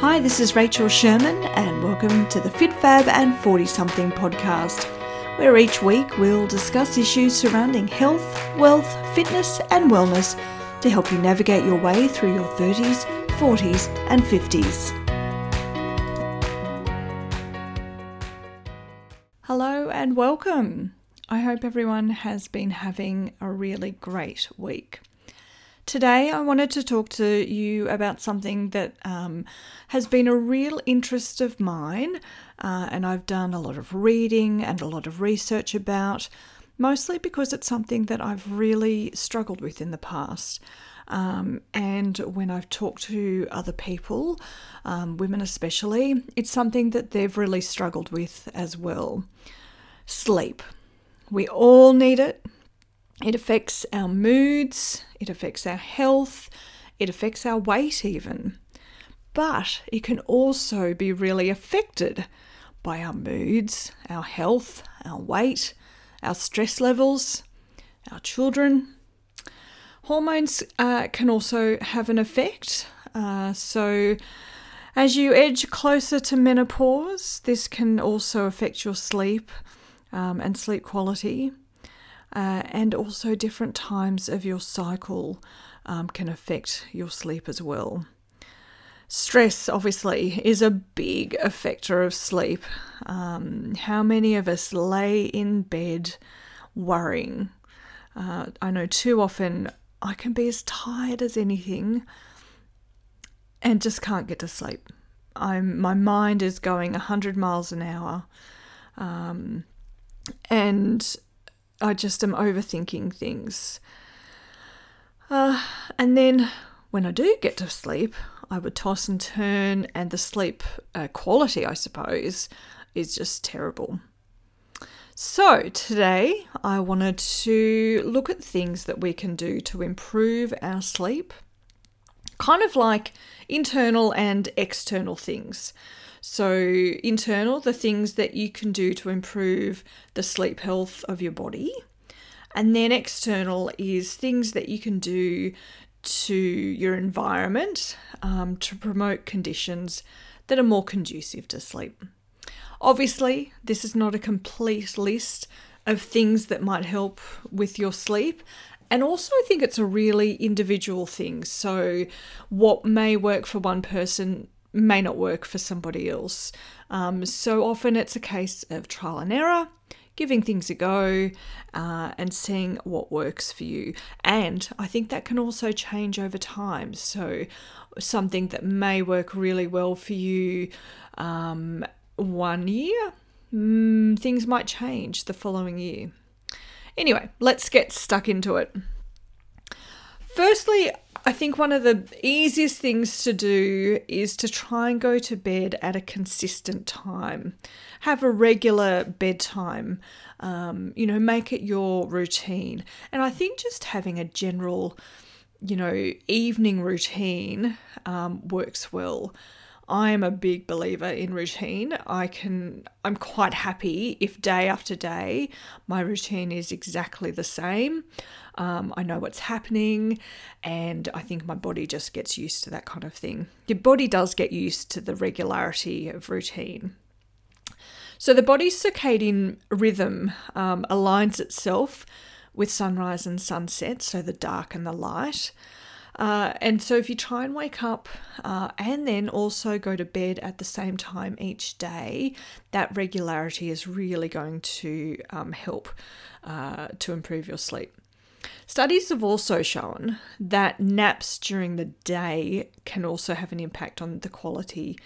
Hi, this is Rachel Sherman, and welcome to the Fit Fab and 40 Something podcast, where each week we'll discuss issues surrounding health, wealth, fitness, and wellness to help you navigate your way through your 30s, 40s, and 50s. Hello and welcome. I hope everyone has been having a really great week. Today, I wanted to talk to you about something that um, has been a real interest of mine, uh, and I've done a lot of reading and a lot of research about, mostly because it's something that I've really struggled with in the past. Um, and when I've talked to other people, um, women especially, it's something that they've really struggled with as well. Sleep. We all need it. It affects our moods, it affects our health, it affects our weight, even. But it can also be really affected by our moods, our health, our weight, our stress levels, our children. Hormones uh, can also have an effect. Uh, so, as you edge closer to menopause, this can also affect your sleep um, and sleep quality uh, and also different times of your cycle um, can affect your sleep as well. Stress, obviously, is a big affector of sleep. Um, how many of us lay in bed worrying? Uh, I know too often I can be as tired as anything and just can't get to sleep. I'm my mind is going 100 miles an hour. Um, and I just am overthinking things. Uh, and then when I do get to sleep, I would toss and turn, and the sleep uh, quality, I suppose, is just terrible. So, today I wanted to look at things that we can do to improve our sleep, kind of like internal and external things. So, internal, the things that you can do to improve the sleep health of your body. And then external is things that you can do to your environment um, to promote conditions that are more conducive to sleep. Obviously, this is not a complete list of things that might help with your sleep. And also, I think it's a really individual thing. So, what may work for one person may not work for somebody else. Um, so often it's a case of trial and error, giving things a go, uh, and seeing what works for you. And I think that can also change over time. So something that may work really well for you um, one year, mm, things might change the following year. Anyway, let's get stuck into it. Firstly, I think one of the easiest things to do is to try and go to bed at a consistent time. Have a regular bedtime. Um, you know, make it your routine. And I think just having a general, you know, evening routine um, works well. I am a big believer in routine. I can I'm quite happy if day after day my routine is exactly the same. Um, I know what's happening, and I think my body just gets used to that kind of thing. Your body does get used to the regularity of routine. So the body's circadian rhythm um, aligns itself with sunrise and sunset, so the dark and the light. Uh, and so, if you try and wake up uh, and then also go to bed at the same time each day, that regularity is really going to um, help uh, to improve your sleep. Studies have also shown that naps during the day can also have an impact on the quality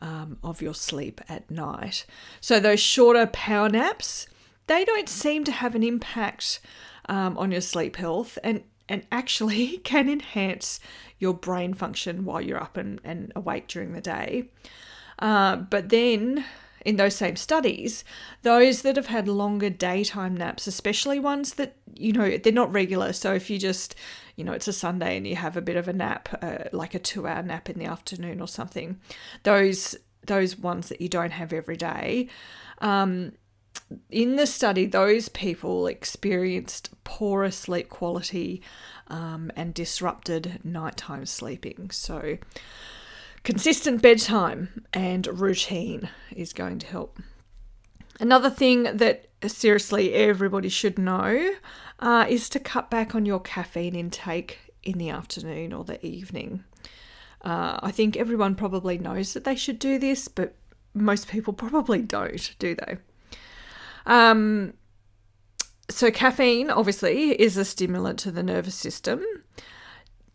um, of your sleep at night. So, those shorter power naps, they don't seem to have an impact um, on your sleep health. And and actually can enhance your brain function while you're up and, and awake during the day. Uh, but then, in those same studies, those that have had longer daytime naps, especially ones that, you know, they're not regular. So if you just, you know, it's a Sunday and you have a bit of a nap, uh, like a two hour nap in the afternoon or something, those those ones that you don't have every day, um, in the study, those people experienced poorer sleep quality um, and disrupted nighttime sleeping. So, consistent bedtime and routine is going to help. Another thing that seriously everybody should know uh, is to cut back on your caffeine intake in the afternoon or the evening. Uh, I think everyone probably knows that they should do this, but most people probably don't, do they? Um, so, caffeine obviously is a stimulant to the nervous system.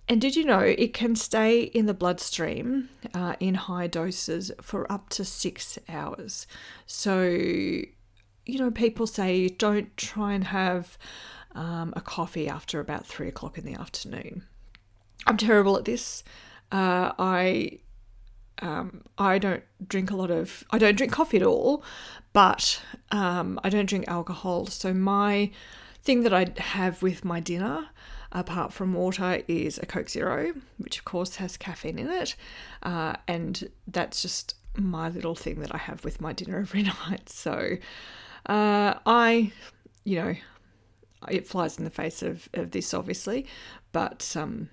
And did you know it can stay in the bloodstream uh, in high doses for up to six hours? So, you know, people say don't try and have um, a coffee after about three o'clock in the afternoon. I'm terrible at this. Uh, I um, I don't drink a lot of I don't drink coffee at all, but um, I don't drink alcohol. So my thing that I have with my dinner, apart from water, is a Coke Zero, which of course has caffeine in it, uh, and that's just my little thing that I have with my dinner every night. So uh, I, you know, it flies in the face of, of this obviously, but um,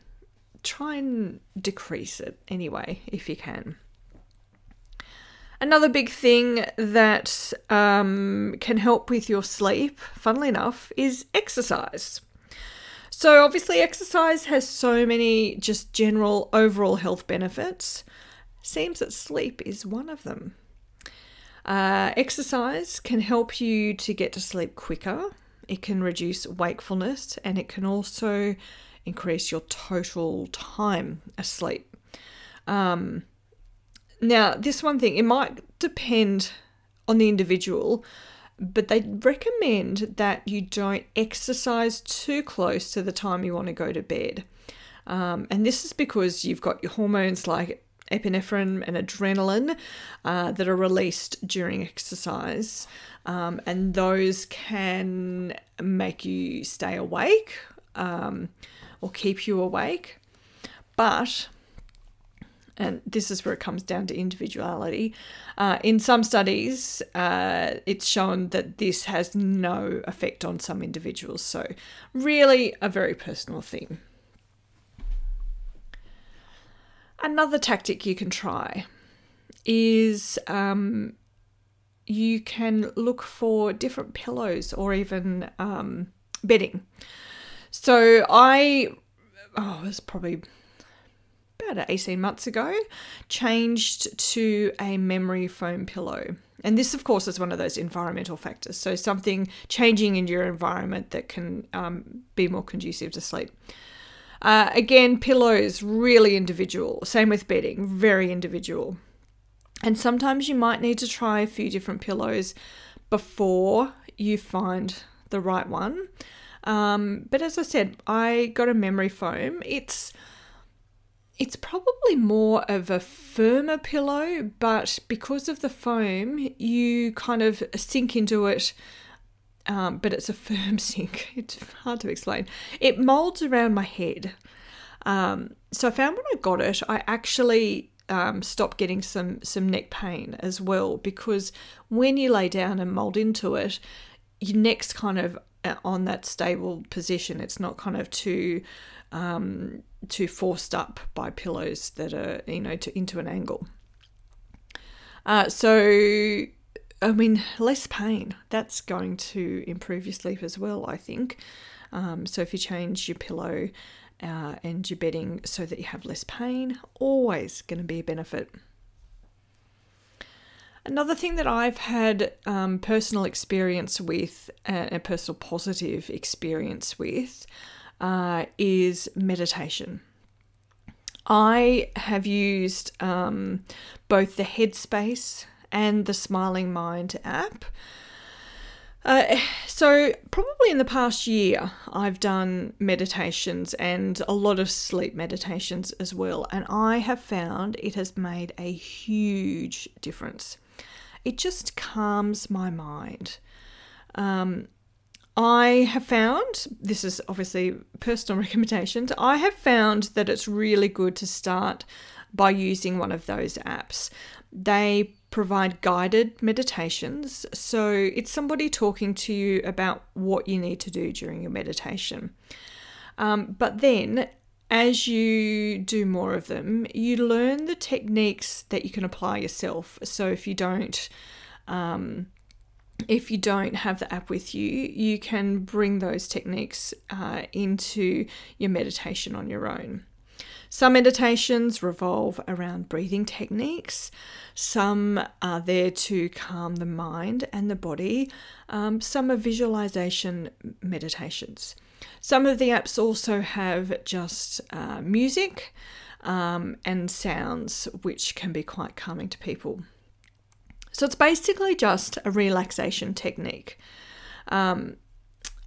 try and decrease it anyway if you can. Another big thing that um, can help with your sleep, funnily enough, is exercise. So, obviously, exercise has so many just general overall health benefits. Seems that sleep is one of them. Uh, exercise can help you to get to sleep quicker, it can reduce wakefulness, and it can also increase your total time asleep. Um, now, this one thing, it might depend on the individual, but they recommend that you don't exercise too close to the time you want to go to bed. Um, and this is because you've got your hormones like epinephrine and adrenaline uh, that are released during exercise, um, and those can make you stay awake um, or keep you awake. But and this is where it comes down to individuality. Uh, in some studies, uh, it's shown that this has no effect on some individuals. So, really, a very personal thing. Another tactic you can try is um, you can look for different pillows or even um, bedding. So, I, oh, it was probably about 18 months ago, changed to a memory foam pillow. And this, of course, is one of those environmental factors. So, something changing in your environment that can um, be more conducive to sleep. Uh, again, pillows, really individual. Same with bedding, very individual. And sometimes you might need to try a few different pillows before you find the right one. Um, but as I said, I got a memory foam. It's it's probably more of a firmer pillow, but because of the foam, you kind of sink into it. Um, but it's a firm sink. It's hard to explain. It molds around my head. Um, so I found when I got it, I actually um, stopped getting some some neck pain as well because when you lay down and mold into it, your neck's kind of on that stable position. It's not kind of too um, too forced up by pillows that are you know to, into an angle. Uh, so I mean, less pain. That's going to improve your sleep as well. I think. Um, so if you change your pillow uh, and your bedding so that you have less pain, always going to be a benefit. Another thing that I've had um, personal experience with, uh, a personal positive experience with, uh, is meditation. I have used um, both the Headspace and the Smiling Mind app. Uh, so, probably in the past year, I've done meditations and a lot of sleep meditations as well, and I have found it has made a huge difference. It just calms my mind. Um, I have found, this is obviously personal recommendations, I have found that it's really good to start by using one of those apps. They provide guided meditations, so it's somebody talking to you about what you need to do during your meditation. Um, but then as you do more of them, you learn the techniques that you can apply yourself. So if you don't, um, if you don't have the app with you, you can bring those techniques uh, into your meditation on your own. Some meditations revolve around breathing techniques. Some are there to calm the mind and the body. Um, some are visualization meditations. Some of the apps also have just uh, music um, and sounds, which can be quite calming to people. So it's basically just a relaxation technique. Um,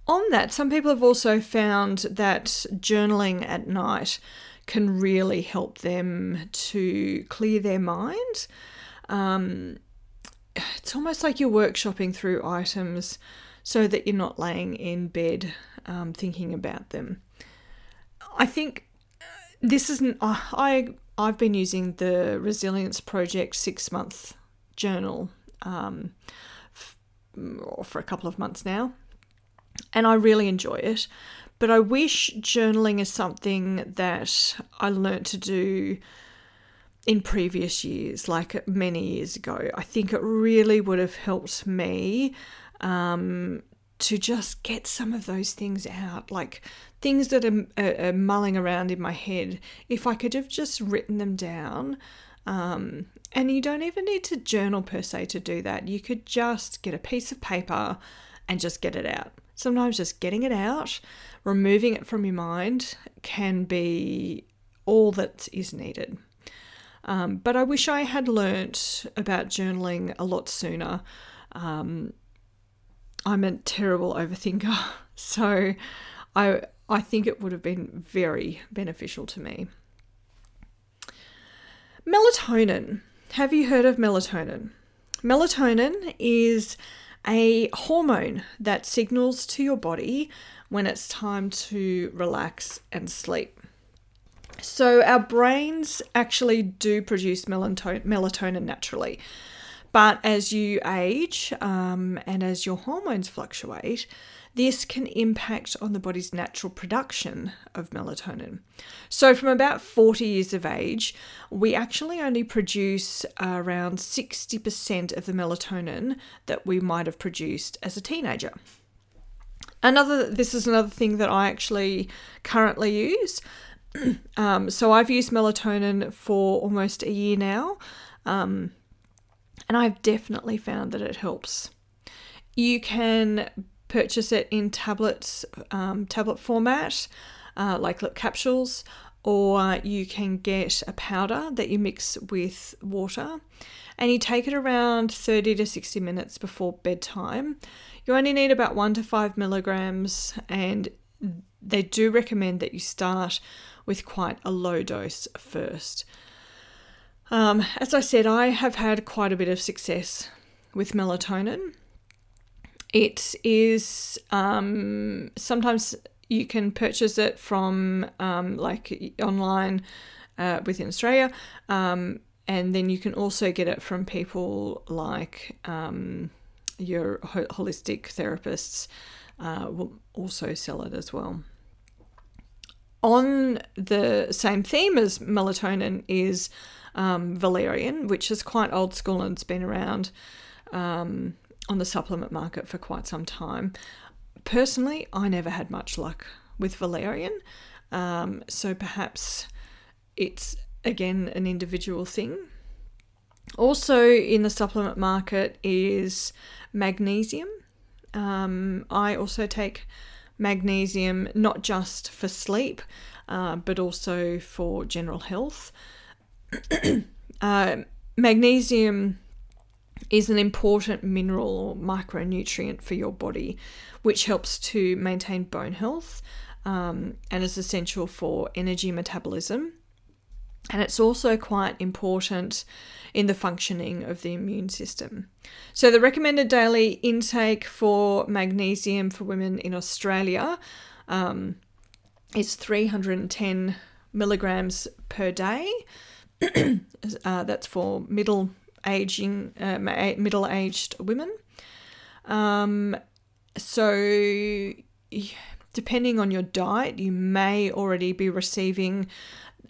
on that, some people have also found that journaling at night can really help them to clear their mind. Um, it's almost like you're workshopping through items so that you're not laying in bed um, thinking about them. I think this isn't. Uh, I I've been using the Resilience Project six month journal um, f- for a couple of months now, and I really enjoy it. But I wish journaling is something that I learnt to do in previous years, like many years ago. I think it really would have helped me um, to just get some of those things out, like things that are, are, are, mulling around in my head. If I could have just written them down, um, and you don't even need to journal per se to do that, you could just get a piece of paper and just get it out. Sometimes just getting it out removing it from your mind can be all that is needed. Um, but I wish I had learnt about journaling a lot sooner. Um, I'm a terrible overthinker, so I I think it would have been very beneficial to me. Melatonin. Have you heard of melatonin? Melatonin is a hormone that signals to your body when it's time to relax and sleep. So, our brains actually do produce melatonin naturally. But as you age um, and as your hormones fluctuate, this can impact on the body's natural production of melatonin. So, from about 40 years of age, we actually only produce around 60% of the melatonin that we might have produced as a teenager. Another, this is another thing that I actually currently use. um, so I've used melatonin for almost a year now, um, and I've definitely found that it helps. You can purchase it in tablets, um, tablet format, uh, like capsules, or you can get a powder that you mix with water, and you take it around 30 to 60 minutes before bedtime you only need about one to five milligrams, and they do recommend that you start with quite a low dose first. Um, as I said, I have had quite a bit of success with melatonin. It is um, sometimes you can purchase it from um, like online uh, within Australia, um, and then you can also get it from people like um, your holistic therapists uh, will also sell it as well. On the same theme as melatonin is um, valerian, which is quite old school and it's been around um, on the supplement market for quite some time. Personally, I never had much luck with valerian, um, so perhaps it's again an individual thing. Also, in the supplement market is magnesium. Um, I also take magnesium not just for sleep, uh, but also for general health. uh, magnesium is an important mineral or micronutrient for your body, which helps to maintain bone health um, and is essential for energy metabolism. And it's also quite important in the functioning of the immune system. So, the recommended daily intake for magnesium for women in Australia um, is 310 milligrams per day. uh, that's for middle aging, uh, middle aged women. Um, so, Depending on your diet, you may already be receiving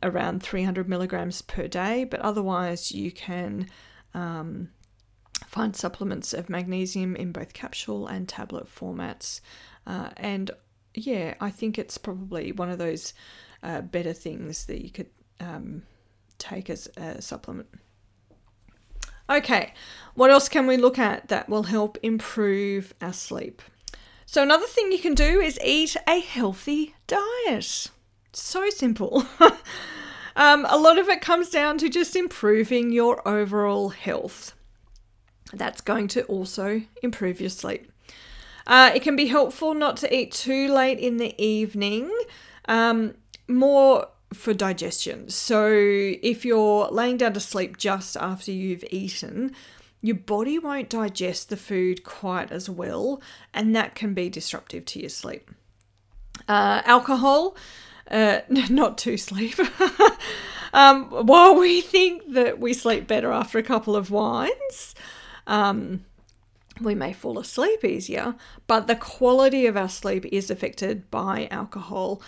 around 300 milligrams per day, but otherwise, you can um, find supplements of magnesium in both capsule and tablet formats. Uh, and yeah, I think it's probably one of those uh, better things that you could um, take as a supplement. Okay, what else can we look at that will help improve our sleep? So, another thing you can do is eat a healthy diet. So simple. um, a lot of it comes down to just improving your overall health. That's going to also improve your sleep. Uh, it can be helpful not to eat too late in the evening, um, more for digestion. So, if you're laying down to sleep just after you've eaten, your body won't digest the food quite as well, and that can be disruptive to your sleep. Uh, alcohol, uh, not to sleep. um, while we think that we sleep better after a couple of wines, um, we may fall asleep easier, but the quality of our sleep is affected by alcohol.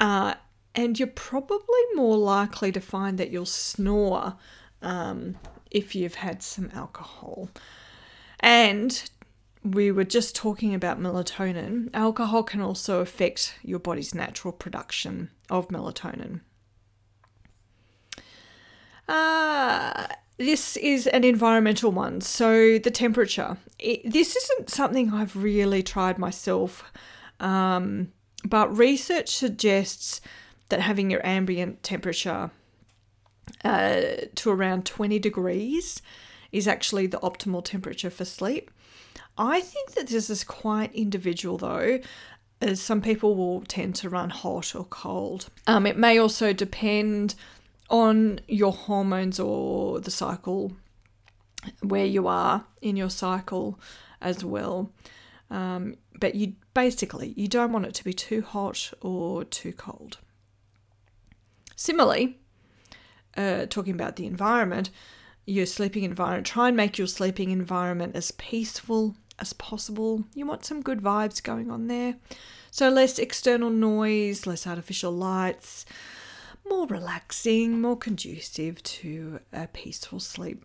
Uh, and you're probably more likely to find that you'll snore um, if you've had some alcohol. And we were just talking about melatonin. Alcohol can also affect your body's natural production of melatonin. Uh, this is an environmental one. So, the temperature. It, this isn't something I've really tried myself, um, but research suggests that having your ambient temperature uh, to around 20 degrees is actually the optimal temperature for sleep. I think that this is quite individual though, as some people will tend to run hot or cold. Um, it may also depend on your hormones or the cycle, where you are in your cycle as well. Um, but you basically you don't want it to be too hot or too cold. Similarly, uh, talking about the environment, your sleeping environment, try and make your sleeping environment as peaceful as possible. You want some good vibes going on there. So, less external noise, less artificial lights, more relaxing, more conducive to a peaceful sleep.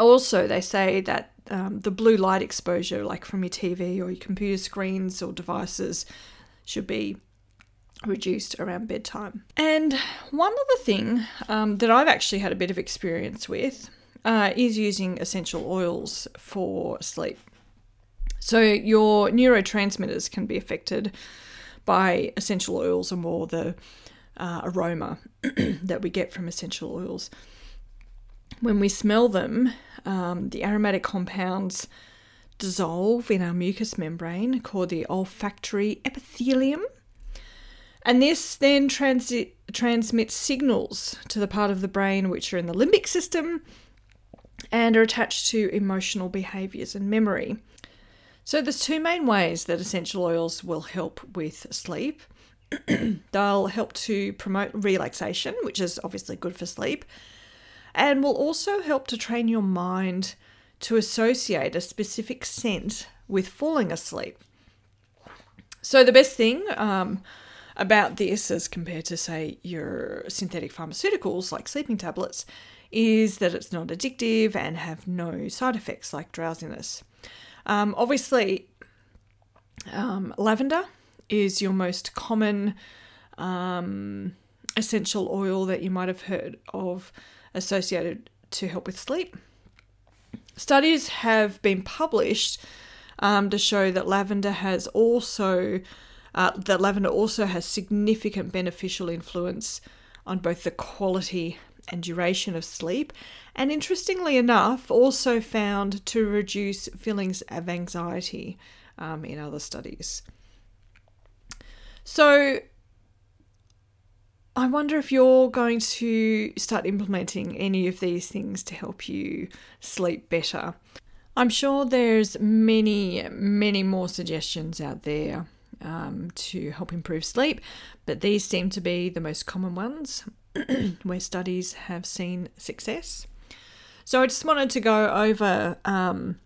Also, they say that um, the blue light exposure, like from your TV or your computer screens or devices, should be reduced around bedtime. And one other thing um, that I've actually had a bit of experience with uh, is using essential oils for sleep. So, your neurotransmitters can be affected by essential oils and more the uh, aroma that we get from essential oils. When we smell them, um, the aromatic compounds dissolve in our mucous membrane called the olfactory epithelium and this then transit, transmits signals to the part of the brain which are in the limbic system and are attached to emotional behaviors and memory. So, there's two main ways that essential oils will help with sleep. They'll help to promote relaxation, which is obviously good for sleep, and will also help to train your mind to associate a specific scent with falling asleep. So, the best thing um, about this as compared to, say, your synthetic pharmaceuticals like sleeping tablets is that it's not addictive and have no side effects like drowsiness. Um, obviously, um, lavender is your most common um, essential oil that you might have heard of associated to help with sleep. Studies have been published um, to show that lavender has also uh, that lavender also has significant beneficial influence on both the quality and duration of sleep, and interestingly enough, also found to reduce feelings of anxiety um, in other studies. So, I wonder if you're going to start implementing any of these things to help you sleep better. I'm sure there's many, many more suggestions out there um, to help improve sleep, but these seem to be the most common ones where studies have seen success. So I just wanted to go over um,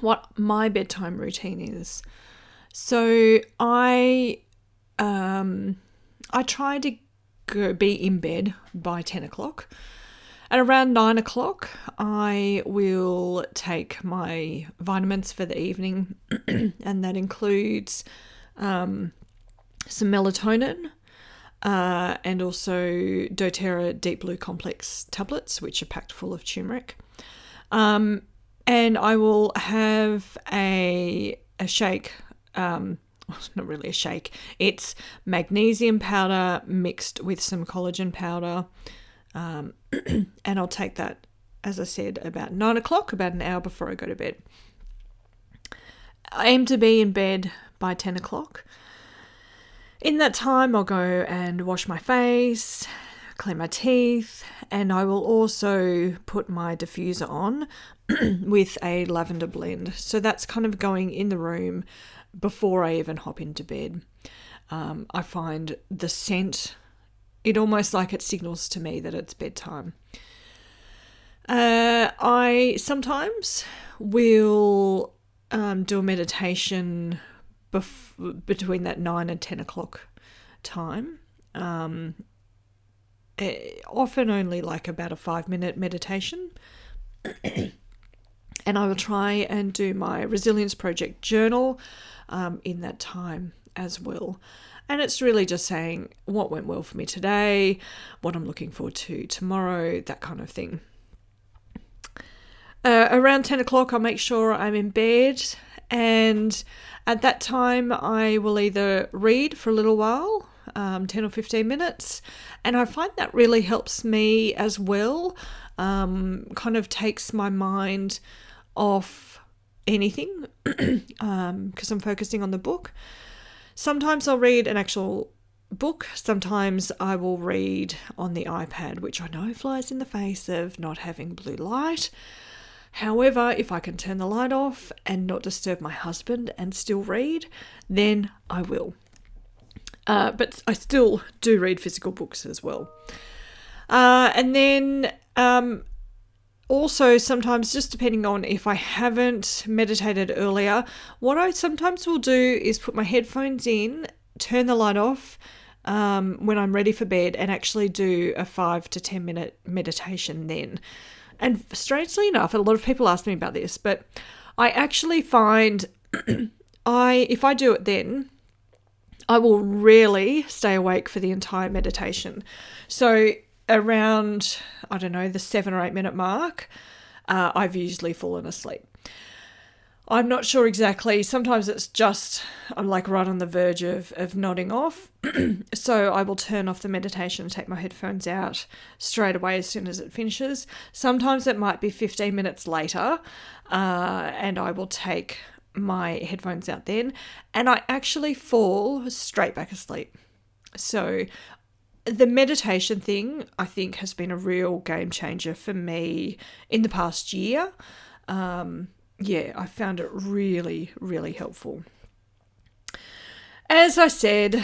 what my bedtime routine is. So I um, I try to go, be in bed by 10 o'clock. At around nine o'clock, I will take my vitamins for the evening, and that includes um, some melatonin uh, and also doTERRA Deep Blue Complex tablets, which are packed full of turmeric. Um, and I will have a, a shake. Um, not really a shake. It's magnesium powder mixed with some collagen powder. Um, and I'll take that, as I said, about nine o'clock, about an hour before I go to bed. I aim to be in bed by 10 o'clock. In that time, I'll go and wash my face, clean my teeth, and I will also put my diffuser on with a lavender blend. So that's kind of going in the room before I even hop into bed. Um, I find the scent it almost like it signals to me that it's bedtime. Uh, I sometimes will um, do a meditation bef- between that 9 and 10 o'clock time. Um, eh, often only like about a five minute meditation. and I will try and do my Resilience Project journal um, in that time as well. And it's really just saying what went well for me today, what I'm looking forward to tomorrow, that kind of thing. Uh, around 10 o'clock, I'll make sure I'm in bed, and at that time, I will either read for a little while, um, 10 or 15 minutes, and I find that really helps me as well, um, kind of takes my mind off anything because um, I'm focusing on the book. Sometimes I'll read an actual book, sometimes I will read on the iPad, which I know flies in the face of not having blue light. However, if I can turn the light off and not disturb my husband and still read, then I will. Uh, but I still do read physical books as well. Uh, and then um, also sometimes just depending on if I haven't meditated earlier, what I sometimes will do is put my headphones in, turn the light off um, when I'm ready for bed, and actually do a five to ten minute meditation then. And strangely enough, a lot of people ask me about this, but I actually find I if I do it then, I will rarely stay awake for the entire meditation. So around, I don't know, the seven or eight minute mark, uh, I've usually fallen asleep. I'm not sure exactly. Sometimes it's just I'm like right on the verge of, of nodding off. so I will turn off the meditation and take my headphones out straight away as soon as it finishes. Sometimes it might be 15 minutes later, uh, and I will take my headphones out then, and I actually fall straight back asleep. So the meditation thing, I think, has been a real game changer for me in the past year. Um, yeah, I found it really, really helpful. As I said,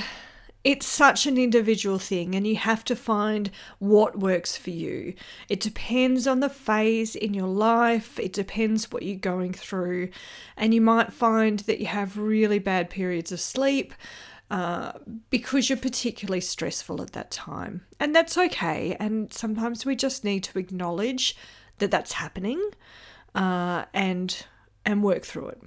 it's such an individual thing, and you have to find what works for you. It depends on the phase in your life, it depends what you're going through, and you might find that you have really bad periods of sleep uh, because you're particularly stressful at that time. And that's okay. And sometimes we just need to acknowledge that that's happening uh, and and work through it.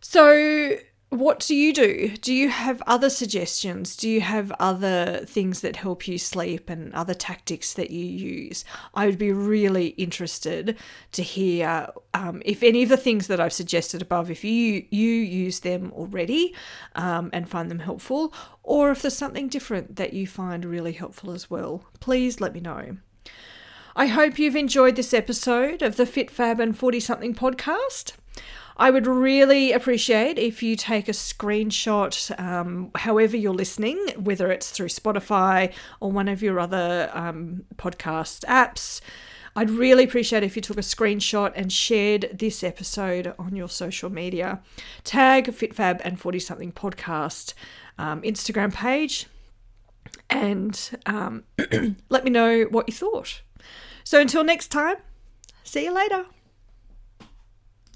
So what do you do? Do you have other suggestions? Do you have other things that help you sleep and other tactics that you use? I would be really interested to hear um, if any of the things that I've suggested above, if you you use them already um, and find them helpful, or if there's something different that you find really helpful as well. Please let me know. I hope you've enjoyed this episode of the Fit Fab and 40 something podcast. I would really appreciate if you take a screenshot, um, however you're listening, whether it's through Spotify or one of your other um, podcast apps. I'd really appreciate if you took a screenshot and shared this episode on your social media. Tag FitFab and 40 something podcast um, Instagram page and um, let me know what you thought. So until next time, see you later.